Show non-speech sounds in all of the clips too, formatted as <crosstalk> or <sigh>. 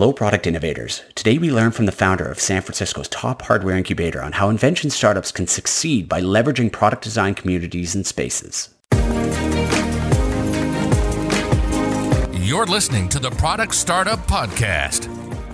Hello, product innovators. Today we learn from the founder of San Francisco's top hardware incubator on how invention startups can succeed by leveraging product design communities and spaces. You're listening to the Product Startup Podcast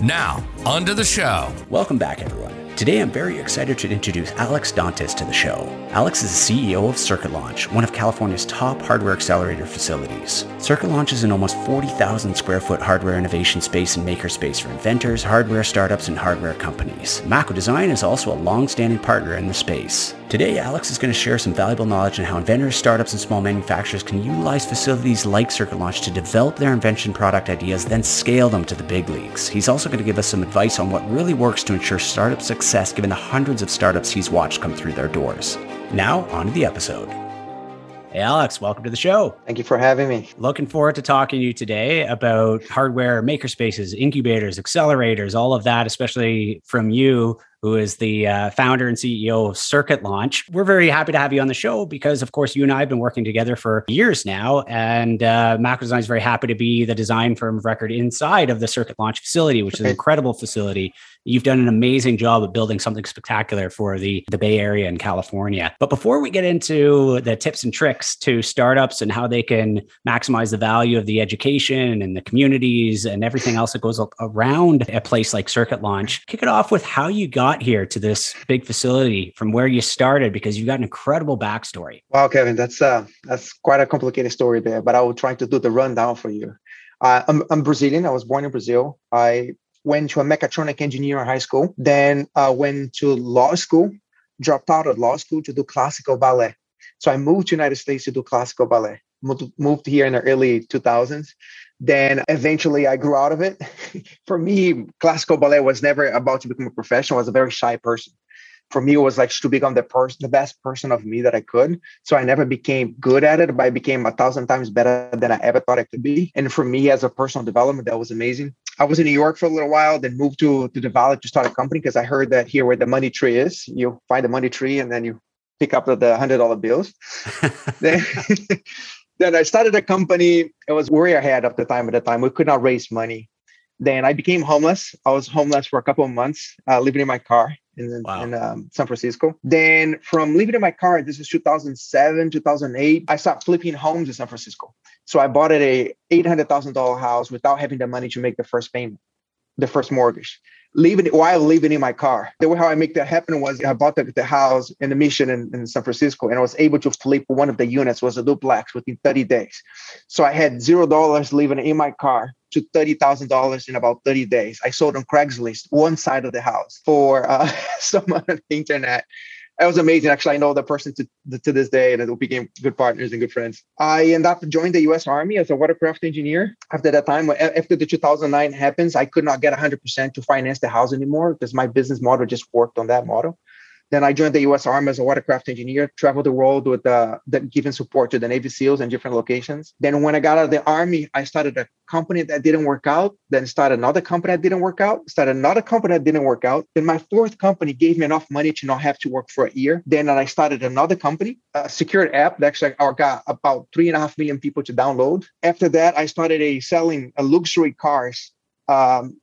now, on to the show. Welcome back, everyone. Today, I'm very excited to introduce Alex Dantas to the show. Alex is the CEO of Circuit Launch, one of California's top hardware accelerator facilities. Circuit Launch is an almost 40,000 square foot hardware innovation space and makerspace for inventors, hardware startups, and hardware companies. Mako Design is also a long-standing partner in the space. Today, Alex is going to share some valuable knowledge on how inventors, startups, and small manufacturers can utilize facilities like Circuit Launch to develop their invention product ideas, then scale them to the big leagues. He's also going to give us some advice on what really works to ensure startup success given the hundreds of startups he's watched come through their doors. Now, on to the episode. Hey, Alex, welcome to the show. Thank you for having me. Looking forward to talking to you today about hardware makerspaces, incubators, accelerators, all of that, especially from you who is the uh, founder and CEO of Circuit Launch. We're very happy to have you on the show because, of course, you and I have been working together for years now. And uh, Mako Design is very happy to be the design firm of record inside of the Circuit Launch facility, which is an incredible facility. You've done an amazing job of building something spectacular for the, the Bay Area and California. But before we get into the tips and tricks to startups and how they can maximize the value of the education and the communities and everything else that goes around a place like Circuit Launch, kick it off with how you got got here to this big facility from where you started because you've got an incredible backstory. Wow, Kevin, that's uh, that's quite a complicated story there, but I will try to do the rundown for you. Uh, I'm, I'm Brazilian. I was born in Brazil. I went to a mechatronic engineer in high school, then uh, went to law school, dropped out of law school to do classical ballet. So I moved to United States to do classical ballet. Moved, moved here in the early 2000s. Then eventually I grew out of it. <laughs> For me, classical ballet was never about to become a professional. I was a very shy person. For me, it was like to become the person, the best person of me that I could. So I never became good at it, but I became a thousand times better than I ever thought I could be. And for me, as a personal development, that was amazing. I was in New York for a little while, then moved to, to the Valley to start a company because I heard that here where the money tree is, you find the money tree and then you pick up the, the hundred dollar bills. <laughs> then, <laughs> then I started a company. It was way ahead of the time at the time. We could not raise money. Then I became homeless. I was homeless for a couple of months, uh, living in my car in, wow. in um, San Francisco. Then from living in my car, this is 2007, 2008, I started flipping homes in San Francisco. So I bought a $800,000 house without having the money to make the first payment, the first mortgage living while leaving in my car. The way how I make that happen was I bought the, the house in the mission in, in, San Francisco and I was able to flip one of the units was a duplex within 30 days. So I had zero dollars leaving in my car to $30,000 in about 30 days. I sold on Craigslist one side of the house for uh, someone on the internet it was amazing. Actually, I know the person to, to this day, and we became good partners and good friends. I ended up joined the U.S. Army as a watercraft engineer. After that time, after the 2009 happens, I could not get 100% to finance the house anymore because my business model just worked on that model. Then I joined the U.S. Army as a watercraft engineer, traveled the world with uh, the, giving support to the Navy SEALs in different locations. Then when I got out of the Army, I started a company that didn't work out. Then started another company that didn't work out. Started another company that didn't work out. Then my fourth company gave me enough money to not have to work for a year. Then I started another company, a secured app that actually got about three and a half million people to download. After that, I started a selling a luxury cars um,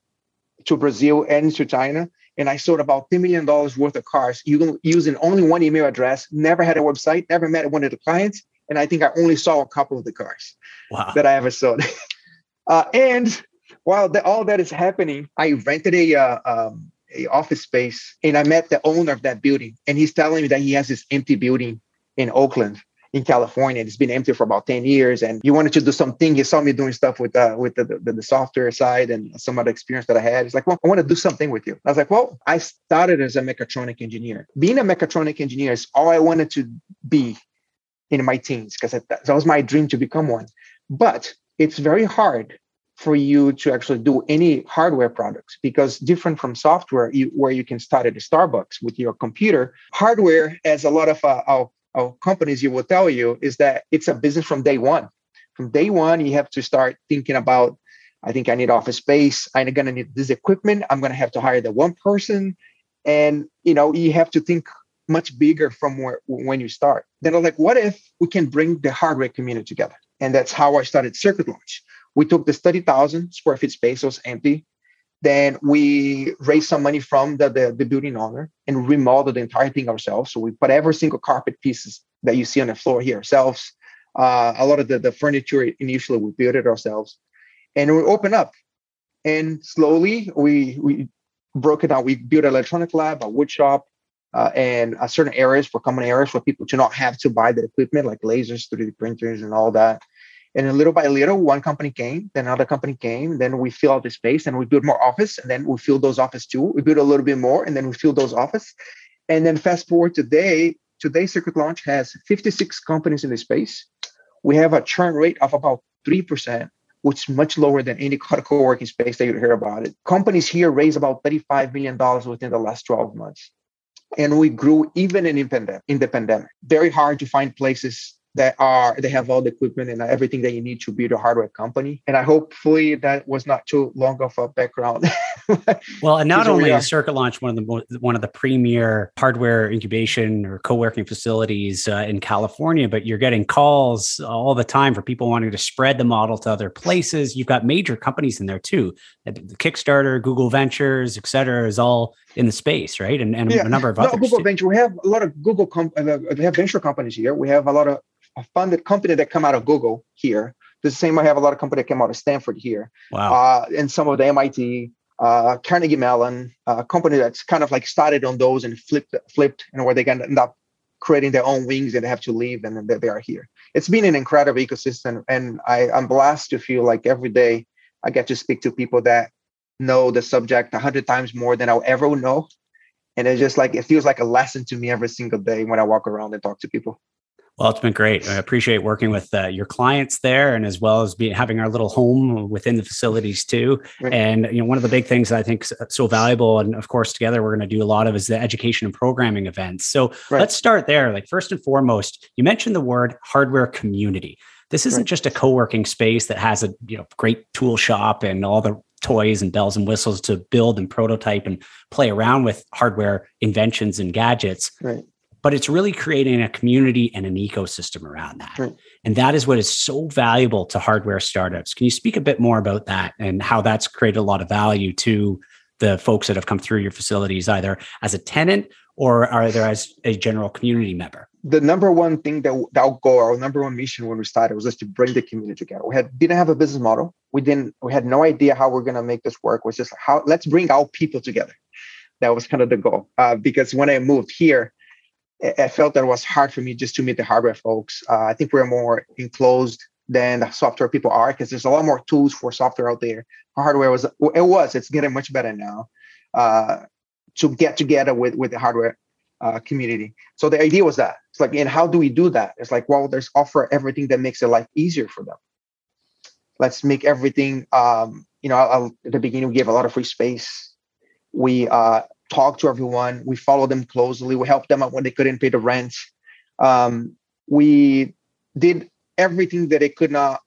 to Brazil and to China and I sold about $10 million worth of cars using only one email address, never had a website, never met one of the clients. And I think I only saw a couple of the cars wow. that I ever sold. <laughs> uh, and while the, all that is happening, I rented a, uh, um, a office space and I met the owner of that building. And he's telling me that he has this empty building in Oakland in California. It's been empty for about 10 years. And he wanted to do something. He saw me doing stuff with uh, with the, the, the, software side and some other experience that I had. He's like, well, I want to do something with you. I was like, well, I started as a mechatronic engineer. Being a mechatronic engineer is all I wanted to be in my teens because that was my dream to become one. But it's very hard for you to actually do any hardware products because different from software you, where you can start at starbucks with your computer hardware as a lot of uh, our companies you will tell you is that it's a business from day one. From day one you have to start thinking about i think i need office space. I'm going to need this equipment. I'm going to have to hire the one person. And you know you have to think much bigger from where when you start. Then i'm like what if we can bring the hardware community together? And that's how i started circuit launch. We took this 30,000 square feet space, was empty. Then we raised some money from the, the, the, building owner and remodeled the entire thing ourselves. So we put every single carpet pieces that you see on the floor here ourselves. Uh, a lot of the, the furniture initially we built it ourselves. And we opened up. And slowly we we broke it down. We built an electronic lab, a wood shop, uh, and uh, certain areas for common areas for people to not have to buy the equipment like lasers, 3D printers, and all that. And then little by little, one company came, then another company came, then we fill out the space and we build more office, and then we fill those office too. We build a little bit more, and then we fill those office. And then fast forward today, today Circuit Launch has 56 companies in the space. We have a churn rate of about 3%, which is much lower than any co-working space that you hear about it. Companies here raise about $35 million within the last 12 months. And we grew even in, in the pandemic. Very hard to find places that are they have all the equipment and everything that you need to build a hardware company. And I hopefully that was not too long of a background. <laughs> well, and not only is Circuit Launch one of the one of the premier hardware incubation or co-working facilities uh, in California, but you're getting calls all the time for people wanting to spread the model to other places. You've got major companies in there too. Kickstarter, Google Ventures, et cetera, is all in the space, right? And, and yeah. a number of no, others. Google too. Venture. We have a lot of Google. Com- uh, we have venture companies here. We have a lot of funded company that come out of Google here. The same I have a lot of company that came out of Stanford here. Wow. Uh, and some of the MIT, uh, Carnegie Mellon, a uh, company that's kind of like started on those and flipped, flipped, and where they can end up creating their own wings and they have to leave and then they are here. It's been an incredible ecosystem, and I, I'm blessed to feel like every day I get to speak to people that know the subject a hundred times more than I'll ever know. And it's just like it feels like a lesson to me every single day when I walk around and talk to people. Well, it's been great. I appreciate working with uh, your clients there, and as well as being having our little home within the facilities too. Right. And you know, one of the big things that I think is so valuable, and of course, together we're going to do a lot of is the education and programming events. So right. let's start there. Like first and foremost, you mentioned the word hardware community. This isn't right. just a co-working space that has a you know great tool shop and all the toys and bells and whistles to build and prototype and play around with hardware inventions and gadgets. Right but it's really creating a community and an ecosystem around that. Right. And that is what is so valuable to hardware startups. Can you speak a bit more about that and how that's created a lot of value to the folks that have come through your facilities, either as a tenant or either as a general community member? The number one thing that that goal, our number one mission when we started was just to bring the community together. We had didn't have a business model. We didn't. We had no idea how we're going to make this work. It was just how let's bring our people together. That was kind of the goal. Uh, because when I moved here, I felt that was hard for me just to meet the hardware folks. Uh, I think we're more enclosed than the software people are because there's a lot more tools for software out there. Hardware was it was it's getting much better now uh, to get together with with the hardware uh, community. So the idea was that it's like, and how do we do that? It's like, well, there's offer everything that makes their life easier for them. Let's make everything. Um, you know, I'll, at the beginning we gave a lot of free space. We uh, talk to everyone. We follow them closely. We helped them out when they couldn't pay the rent. Um, we did everything that they could not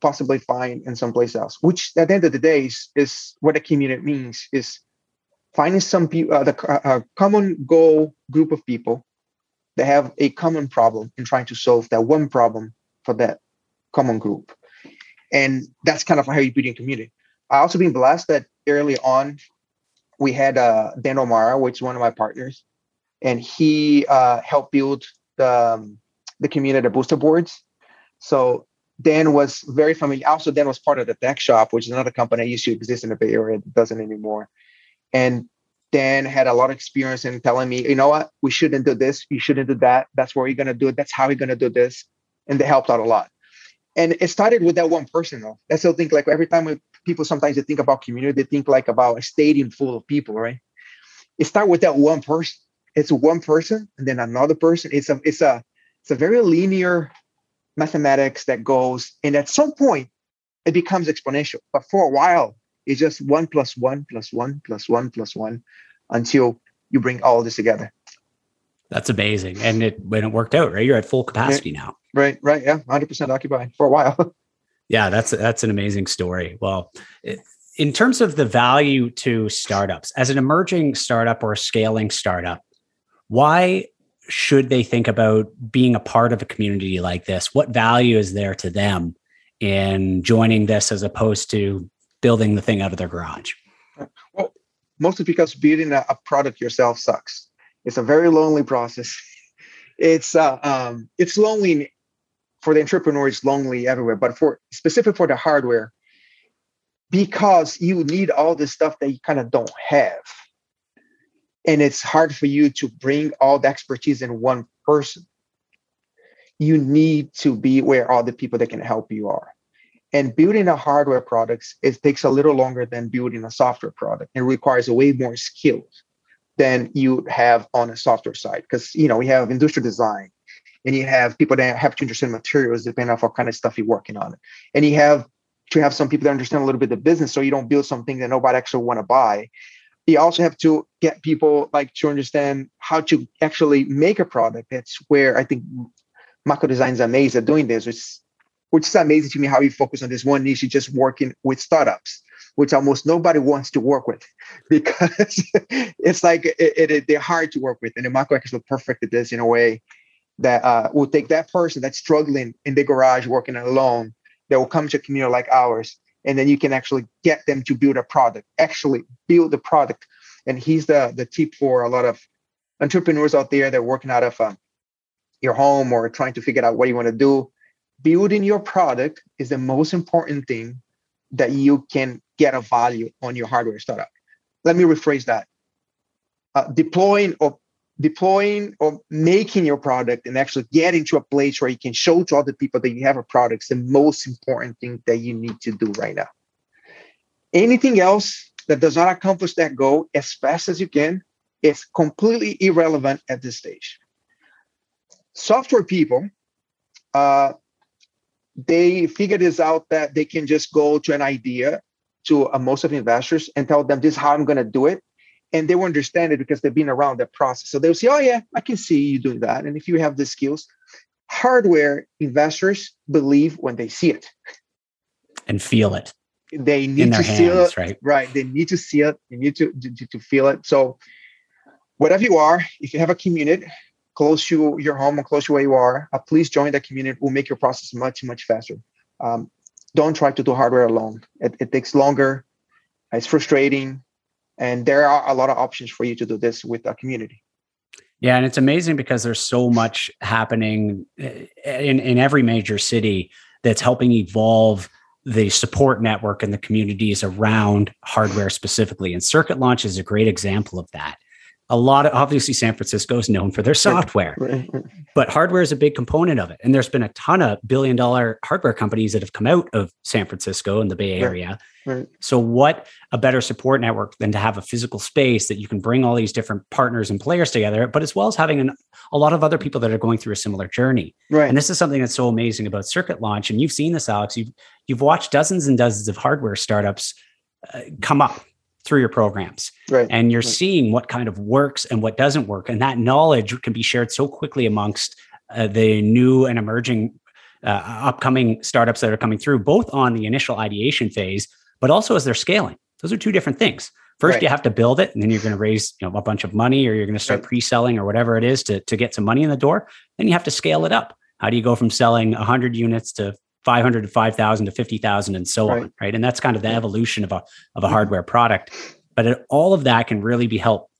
possibly find in someplace else. Which, at the end of the day, is, is what a community means: is finding some people, uh, the uh, common goal group of people that have a common problem and trying to solve that one problem for that common group. And that's kind of how you build a community. I also been blessed that early on we had uh, Dan O'Mara, which is one of my partners, and he uh, helped build the, um, the community booster boards. So Dan was very familiar. Also, Dan was part of the Tech Shop, which is another company that used to exist in the Bay Area that doesn't anymore. And Dan had a lot of experience in telling me, you know what, we shouldn't do this, you shouldn't do that. That's where you're gonna do it. That's how you're gonna do this. And they helped out a lot. And it started with that one person though. That's the thing. Like every time we people sometimes they think about community, they think like about a stadium full of people, right? It starts with that one person. It's one person and then another person. It's a it's a it's a very linear mathematics that goes, and at some point, it becomes exponential. But for a while, it's just one plus one plus one plus one plus one until you bring all this together. That's amazing. And it when it worked out, right? You're at full capacity yeah. now. Right, right. Yeah. 100% occupied for a while. <laughs> yeah, that's that's an amazing story. Well, in terms of the value to startups, as an emerging startup or a scaling startup, why should they think about being a part of a community like this? What value is there to them in joining this as opposed to building the thing out of their garage? Well, mostly because building a, product yourself sucks. It's a very lonely process. <laughs> It's uh, um, it's lonely for the entrepreneur. It's lonely everywhere, but for specific for the hardware, because you need all this stuff that you kind of don't have, and it's hard for you to bring all the expertise in one person. You need to be where all the people that can help you are. And building a hardware products, it takes a little longer than building a software product. It requires way more skills than you have on a software side because you know we have industrial design and you have people that have to understand materials depending on what kind of stuff you're working on. And you have to have some people that understand a little bit of business so you don't build something that nobody actually want to buy. You also have to get people like to understand how to actually make a product. That's where i think Mako Design is amazing at doing this. Which, which is amazing to me how you focus on this one niche just working with startups which almost nobody wants to work with <laughs> because <laughs> it's like it, it, they're hard to work with. And the Mako actually perfected this in a way that uh, will take that person that's struggling in the garage working alone that will come to a community like ours and then you can actually get them to build a product actually build the product and he's the the tip for a lot of entrepreneurs out there that are working out of uh, your home or trying to figure out what you want to do building your product is the most important thing that you can get a value on your hardware startup. Let me rephrase that. Uh, deploying or deploying or making your product and actually getting to a place where you can show to other people that you have a product is the most important thing that you need to do right now. Anything else that does not accomplish that goal as fast as you can is completely irrelevant at this stage. Software people uh, they figure this out that they can just go to an idea to uh, most of investors and tell them this is how I'm going to do it. And they will understand it because they've been around that process. So they'll say, oh, yeah, I can see you doing that. And if you have the skills, hardware investors believe when they see it and feel it. They need to hands, see it. Right. Right. They need to see it. They need to, to, to feel it. So, whatever you are, if you have a community, close to your home or close to where you are, uh, please join that community. It will make your process much, much faster. Um, don't try to do hardware alone. It, it takes longer. It's frustrating. And there are a lot of options for you to do this with a community. Yeah, and it's amazing because there's so much happening eh, in, in every major city that's helping evolve the support network and the communities around hardware specifically. And Circuit Launch is a great example of that a lot of obviously San Francisco is known for their software, right, right. but hardware is a big component of it. And there's been a ton of billion dollar hardware companies that have come out of San Francisco and the Bay Area. Right, so, what a better support network than to have a physical space that you can bring all these different partners and players together, but as well as having an, a lot of other people that are going through a similar journey. Right. And this is something that's so amazing about Circuit Launch. And you've seen this, Alex. You've you've watched dozens and dozens of hardware startups uh, come up through your programs. Right. And you're right. seeing what kind of works and what doesn't work. And that knowledge can be shared so quickly amongst uh, the new and emerging uh, upcoming startups that are coming through, both on the initial ideation phase, but also as they're scaling. Those are two different things. First, right. you have to build it, and then you're going to raise you know, a bunch of money, or you're going to start pre-selling, or whatever it is to, to get some money in the door. Then you have to scale it up. How do you go from selling 100 units to 500 to 5000 to 50000 and so right. on right and that's kind of the evolution of a of a hardware product but it, all of that can really be helped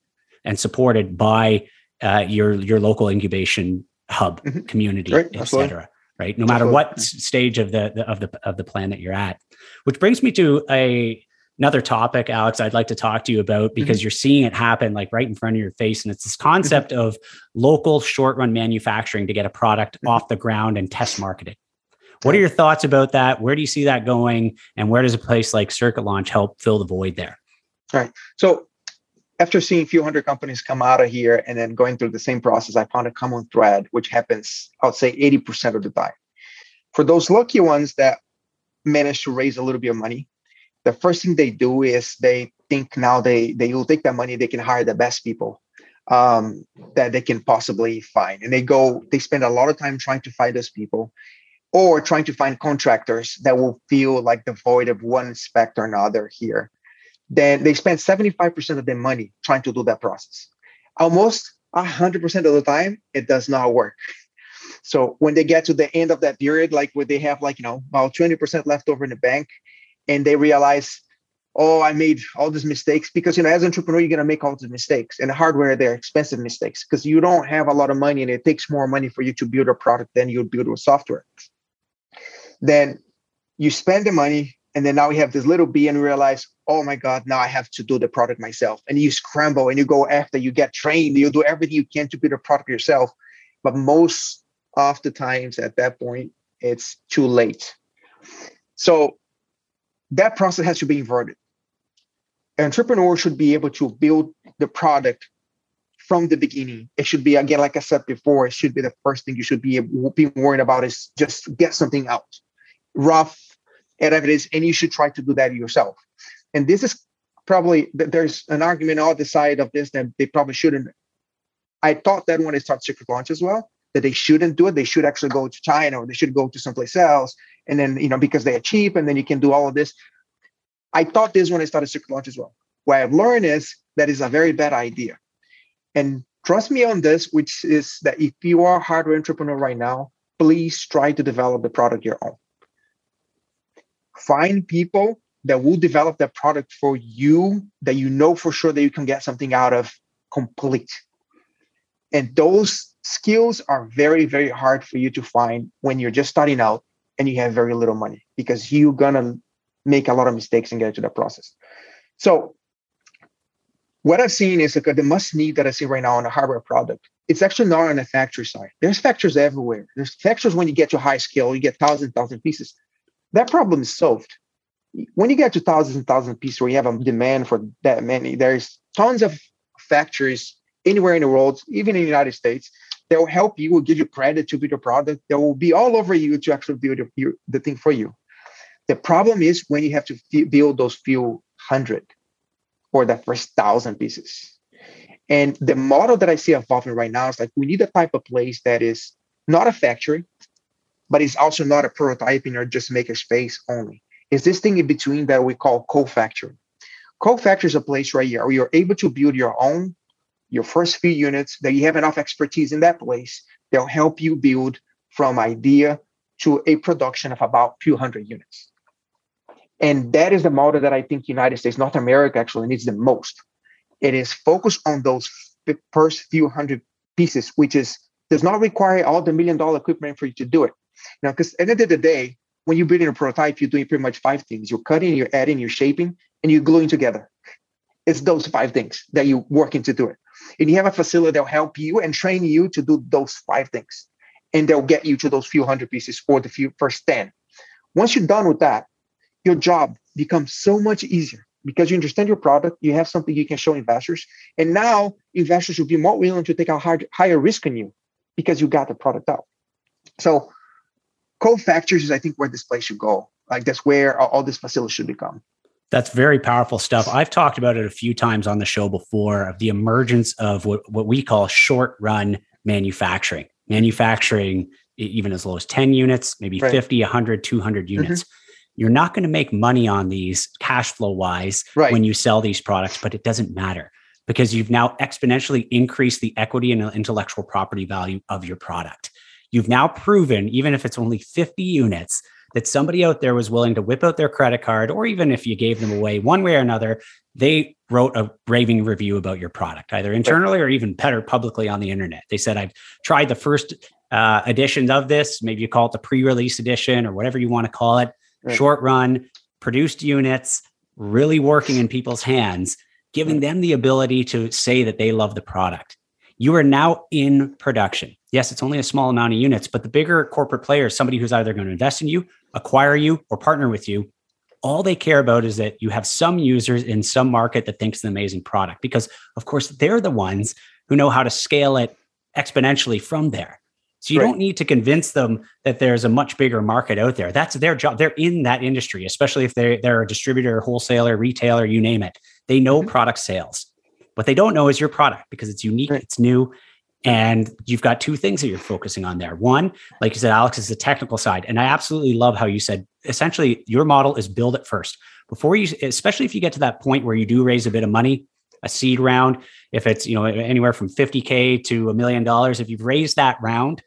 and supported by uh, your your local incubation hub mm-hmm. community right. etc right no matter what stage of the, the, of the of the plan that you're at which brings me to a another topic alex i'd like to talk to you about mm-hmm. because mm-hmm. you're seeing it happen like right in front of your face and it's this concept mm-hmm. of local short run manufacturing to get a product mm-hmm. off the ground and test marketing what are your thoughts about that? Where do you see that going? And where does a place like Circuit Launch help fill the void there? All right. So after seeing a few hundred companies come out of here and then going through the same process, I found a common thread, which happens, I would say 80% of the time. For those lucky ones that manage to raise a little bit of money, the first thing they do is they think now they they will take that money, they can hire the best people um, that they can possibly find, and they go they spend a lot of time trying to find those people, or trying to find contractors that will feel like the void of one inspector or another here. Then they spend seventy five percent of their money trying to do that process. Almost hundred percent of the time, it does not work. So when they get to the end of that period, like where they have like, you know, about 20% left over in the bank, and they realize, oh, I made all these mistakes because you know, as an entrepreneur, you're gonna make all these mistakes. And the hardware, they're expensive mistakes because you don't have a lot of money and it takes more money for you to build a product than you build with software. Then you spend the money, and then now we have this little B and realize, oh my God, now I have to do the product myself. And you scramble and you go after, you get trained, you do everything you can to build a product yourself. But most oftentimes at that point it's too late so that process has to be inverted entrepreneur should be able to build the product from the beginning it should be again like i said before it should be the first thing you should be, be worried about is just get something out rough is and you should try to do that yourself and this is probably there's an argument on the side of this that they probably shouldn't i thought that when i started Circuit Launch as well that they shouldn't do it. They should actually go to China or they should go to someplace else. And then, you know, because they're cheap and then you can do all of this. I thought this when I started Circuit Launch as well. What I've learned is that is a very bad idea. And trust me on this, which is that if you are a hardware entrepreneur right now, please try to develop the product your own. Find people that will develop that product for you that you know for sure that you can get something out of complete. And those skills are very very hard for you to find when you're just starting out and you have very little money because you're gonna make a lot of mistakes and get into that process. So what i've seen is like the must need that i see right now on a hardware product it's actually not on the factory side. There's factories everywhere. There's factories when you get to high scale you get thousand thousand pieces that problem is solved when you get to thousands and thousands of pieces where you have a demand for that many there's tons of factories anywhere in the world even in the united states that will help you, will give you credit to build your product. They will be all over you to actually build your, the thing for you. The problem is when you have to f- build those few hundred or the first thousand pieces. And the model that I see evolving right now is like we need a type of place that is not a factory, but it's also not a prototyping or just maker space only. It's this thing in between that we call co-factory. Co-factory is a place right here where you're able to build your own your first few units that you have enough expertise in that place they'll help you build from idea to a production of about few hundred units and that is the model that i think united states north america actually needs the most it is focused on those first few hundred pieces which is does not require all the million dollar equipment for you to do it now because at the end of the day when you're building a prototype you're doing pretty much five things you're cutting you're adding you're shaping and you're gluing together it's those five things that you're working to do it and you have a facility that'll help you and train you to do those five things. And they'll get you to those few hundred pieces or the few first 10. Once you're done with that, your job becomes so much easier because you understand your product, you have something you can show investors. And now investors will be more willing to take a higher risk on you because you got the product out. So co-factories is I think where this place should go. Like that's where all this facility should become. That's very powerful stuff. I've talked about it a few times on the show before of the emergence of what, what we call short run manufacturing. Manufacturing even as low as 10 units, maybe right. 50, 100, 200 mm-hmm. units. Mm-hmm. You're not going to make money on these cash flow wise right. when you sell these products, but it doesn't matter because you've now exponentially increased the equity and intellectual property value of your product. You've now proven, even if it's only 50 units, that somebody out there was willing to whip out their credit card, or even if you gave them away one way or another, they wrote a raving review about your product, either internally or even better publicly on the internet. They said, I've tried the first uh, editions of this. Maybe you call it the pre release edition or whatever you want to call it. Right. Short run, produced units, really working in people's hands, giving them the ability to say that they love the product. You are now in production. Yes, it's only a small amount of units, but the bigger corporate players, somebody who's either going to invest in you, acquire you, or partner with you, all they care about is that you have some users in some market that thinks it's an amazing product because, of course, they're the ones who know how to scale it exponentially from there. So you Right. don't need to convince them that there's a much bigger market out there. That's their job. They're in that industry, especially if they're, they're a distributor, wholesaler, retailer, you name it. They know Mhm. product sales. What they don't know is your product because it's unique, Right. it's new, and you've got two things that you're focusing on there. One, like you said, Alex, is the technical side. And I absolutely love how you said essentially your model is build it first. Before you, especially if you get to that point where you do raise a bit of money, a seed round, if it's you know anywhere from 50K to a million dollars, if you've raised that round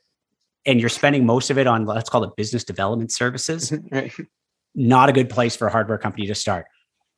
and you're spending most of it on let's call it business development services, mm-hmm, right. not a good place for a hardware company to start.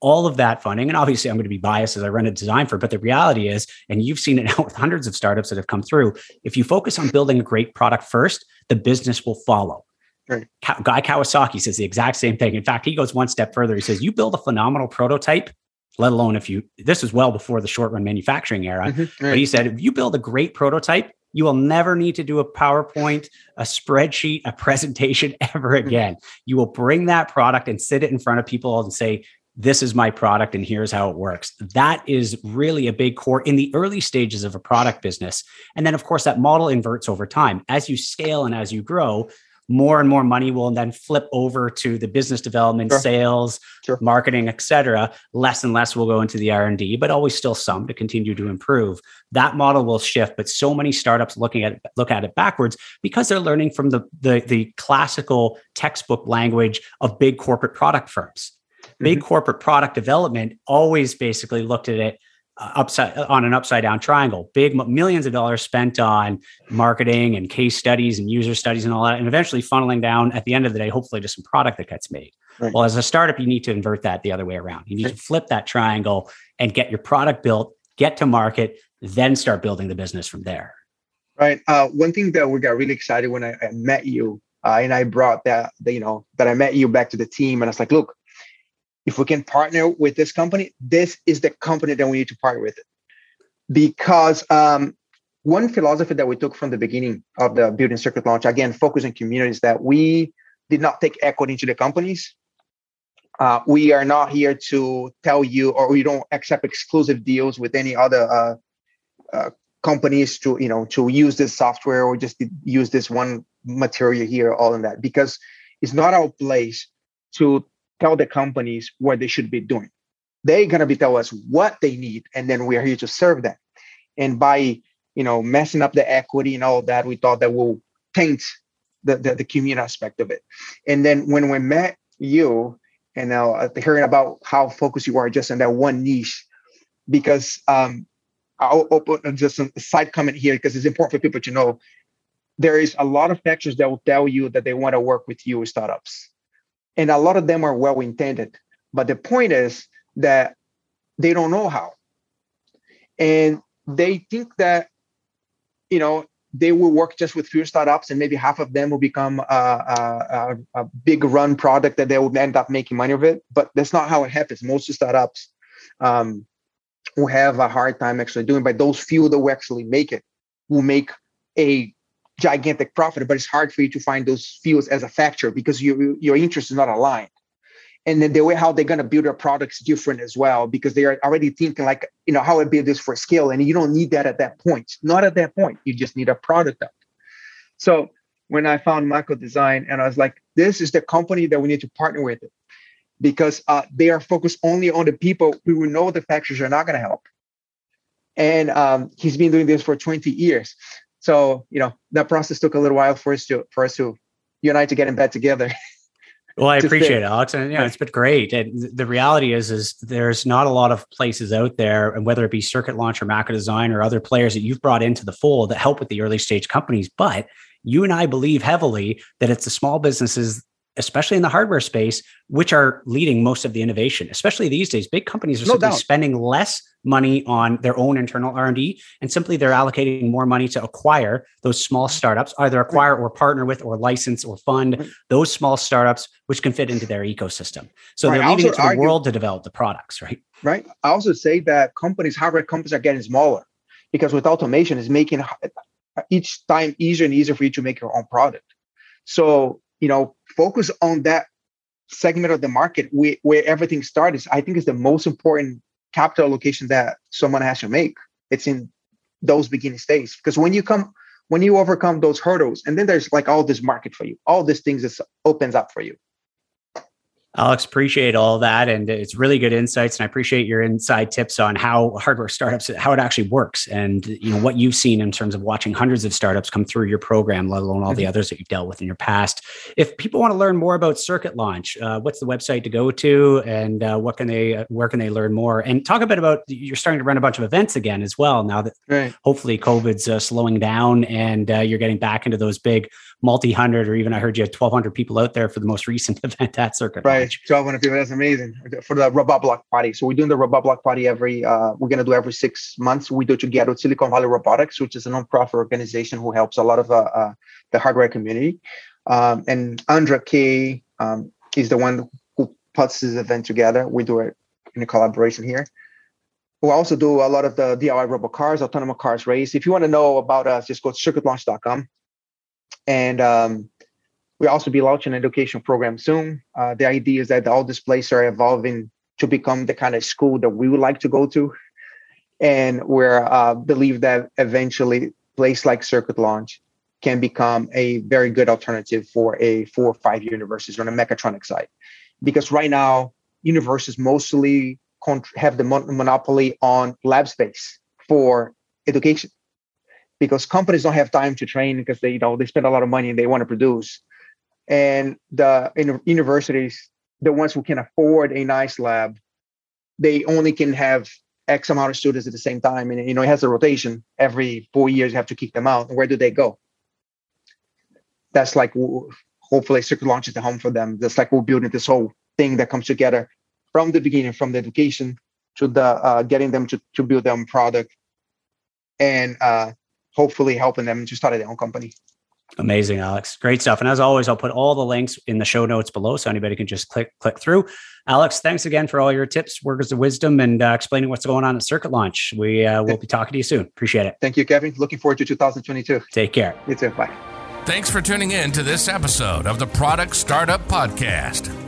All of that funding, and obviously I'm going to be biased as I run a design firm, but the reality is, and you've seen it now with hundreds of startups that have come through. If you focus on building a great product first, the business will follow. Right. Guy Kawasaki says the exact same thing. In fact, he goes one step further. He says, "You build a phenomenal prototype, let alone if you." This is well before the short run manufacturing era. Mhm, But he said, if you build a great prototype, you will never need to do a PowerPoint, a spreadsheet, a presentation <laughs> ever again. You will bring that product and sit it in front of people and say, this is my product and here's how it works. That is really a big core in the early stages of a product business. And then, of course, that model inverts over time. As you scale and as you grow, more and more money will then flip over to the business development, Sure. sales, Sure. marketing, et cetera. Less and less will go into the R&D, but always still some to continue to improve. That model will shift, but so many startups looking at it, look at it backwards because they're learning from the, the, the classical textbook language of big corporate product firms. Big corporate product development always basically looked at it uh, upside on an upside down triangle. Big millions of dollars spent on marketing and case studies and user studies and all that, and eventually funneling down at the end of the day, hopefully, to some product that gets made. Right. Well, as a startup, you need to invert that the other way around. You need to flip that triangle and get your product built, get to market, then start building the business from there. Right. Uh, one thing that we got really excited when I, I met you, uh, and I brought that, the, you know, that I met you back to the team, and I was like, look, if we can partner with this company, this is the company that we need to partner with. Because um, one philosophy that we took from the beginning of the building circuit launch, again, focusing communities, that we did not take equity into the companies. Uh, we are not here to tell you, or we don't accept exclusive deals with any other uh, uh, companies to you know to use this software or just use this one material here all in that because it's not our place to tell the companies what they should be doing. They're to be tell us what they need and then we're here to serve them. And by you know messing up the equity and all that we thought that will taint the the, the community aspect of it. And then when we met you and now uh, hearing about how focused you are just in that one niche because um I'll open just a side comment here because it's important for people to know there is a lot of factors that will tell you that they want to work with you with startups. And a lot of them are well intended. But the point is that they don't know how. And they think that, you know, they will work just with few startups and maybe half of them will become a, a, a, big run product that they will end up making money of it. But that's not how it happens. Most startups, um, who have a hard time actually doing, but those few that will actually make it will make a gigantic profit. But it's hard for you to find those fields as a factor because your your interest is not aligned. And then the way how they're gonna build their products different as well because they are already thinking like you know how I build this for scale, and you don't need that at that point. Not at that point. You just need a product out. So when I found Mako Design, and I was like, this is the company that we need to partner with because uh, they are focused only on the people who know the factors are not going to help. And um, he's been doing this for 20 years. So, you know, that process took a little while for us to, for us to, you and I to get in bed together. <laughs> Well, I appreciate it, Alex, and yeah, it's been great. And the reality is, is there's not a lot of places out there, and whether it be Circuit Launch or Mako Design or other players that you've brought into the fold that help with the early stage companies. But you and I believe heavily that it's the small businesses, especially in the hardware space, which are leading most of the innovation. Especially these days, big companies are No simply doubt. spending less money on their own internal R&D and simply they're allocating more money to acquire those small mm-hmm. startups either acquire or partner with or license or fund Right. those small startups which can fit into their ecosystem so Right. they're leaving it to the argue- world to develop the products right right? I also say that companies, hardware companies, are getting smaller because with automation, is making each time easier and easier for you to make your own product. So you know, focus on that segment of the market where, where everything starts. I think is the most important capital allocation that someone has to make. It's in those beginning stages because when you come when you overcome those hurdles, and then there's like all this market for you, all these things that opens up for you. Alex, appreciate all that. And it's really good insights. And I appreciate your inside tips on how hardware startups, how it actually works and you know what you've seen in terms of watching hundreds of startups come through your program, let alone all the mm-hmm. others that you've dealt with in your past. If people want to learn more about Circuit Launch, uh, what's the website to go to and uh, what can they, uh, where can they learn more? And talk a bit about you're starting to run a bunch of events again as well now that right. hopefully COVID's uh, slowing down and uh, you're getting back into those big multi hundred, or even I heard you had 1,200 people out there for the most recent <laughs> event at Circuit. Right, 1,200 people. That's amazing for the Robot Block Party. So we're doing the Robot Block Party every. Uh, we're gonna do every six months. We do together with Silicon Valley Robotics, which is a nonprofit organization who helps a lot of uh, uh, the hardware community. Um, and Andra Keay um, is the one who puts this event together. We do it in a collaboration here. We also do a lot of the DIY robot cars, autonomous cars race. If you want to know about us, just go to circuitlaunch.com. And um, we'll also be launching an education program soon. Uh, the idea is that all these places are evolving to become the kind of school that we would like to go to. And we uh, believe that eventually place like Circuit Launch can become a very good alternative for a four or five year universities on the mechatronics side. Because right now, universities mostly have the mon- monopoly on lab space for education because companies don't have time to train because they you know they spend a lot of money and they want to produce and the universities the ones who can afford a nice lab they only can have x amount of students at the same time and you know it has a rotation. Every four years you have to kick them out. Where do they go? That's like hopefully circuit launches the home for them. That's like we're building this whole thing that comes together from the beginning from the education to the uh, getting them to, to build their own product and uh, hopefully helping them to start their own company. Amazing, Alex. Great stuff. And as always, I'll put all the links in the show notes below so anybody can just click click through. Alex, thanks again for all your tips, words of wisdom, and uh, explaining what's going on at Circuit Launch. We uh, will be talking to you soon. Appreciate it. Thank you, Kevin. Looking forward to 2022. Take care. You too. Bye. Thanks for tuning in to this episode of the Product Startup Podcast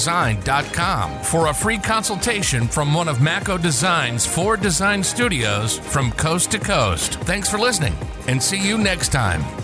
design.com for a free consultation from one of Mako Design's four design studios from coast to coast. Thanks for listening and see you next time.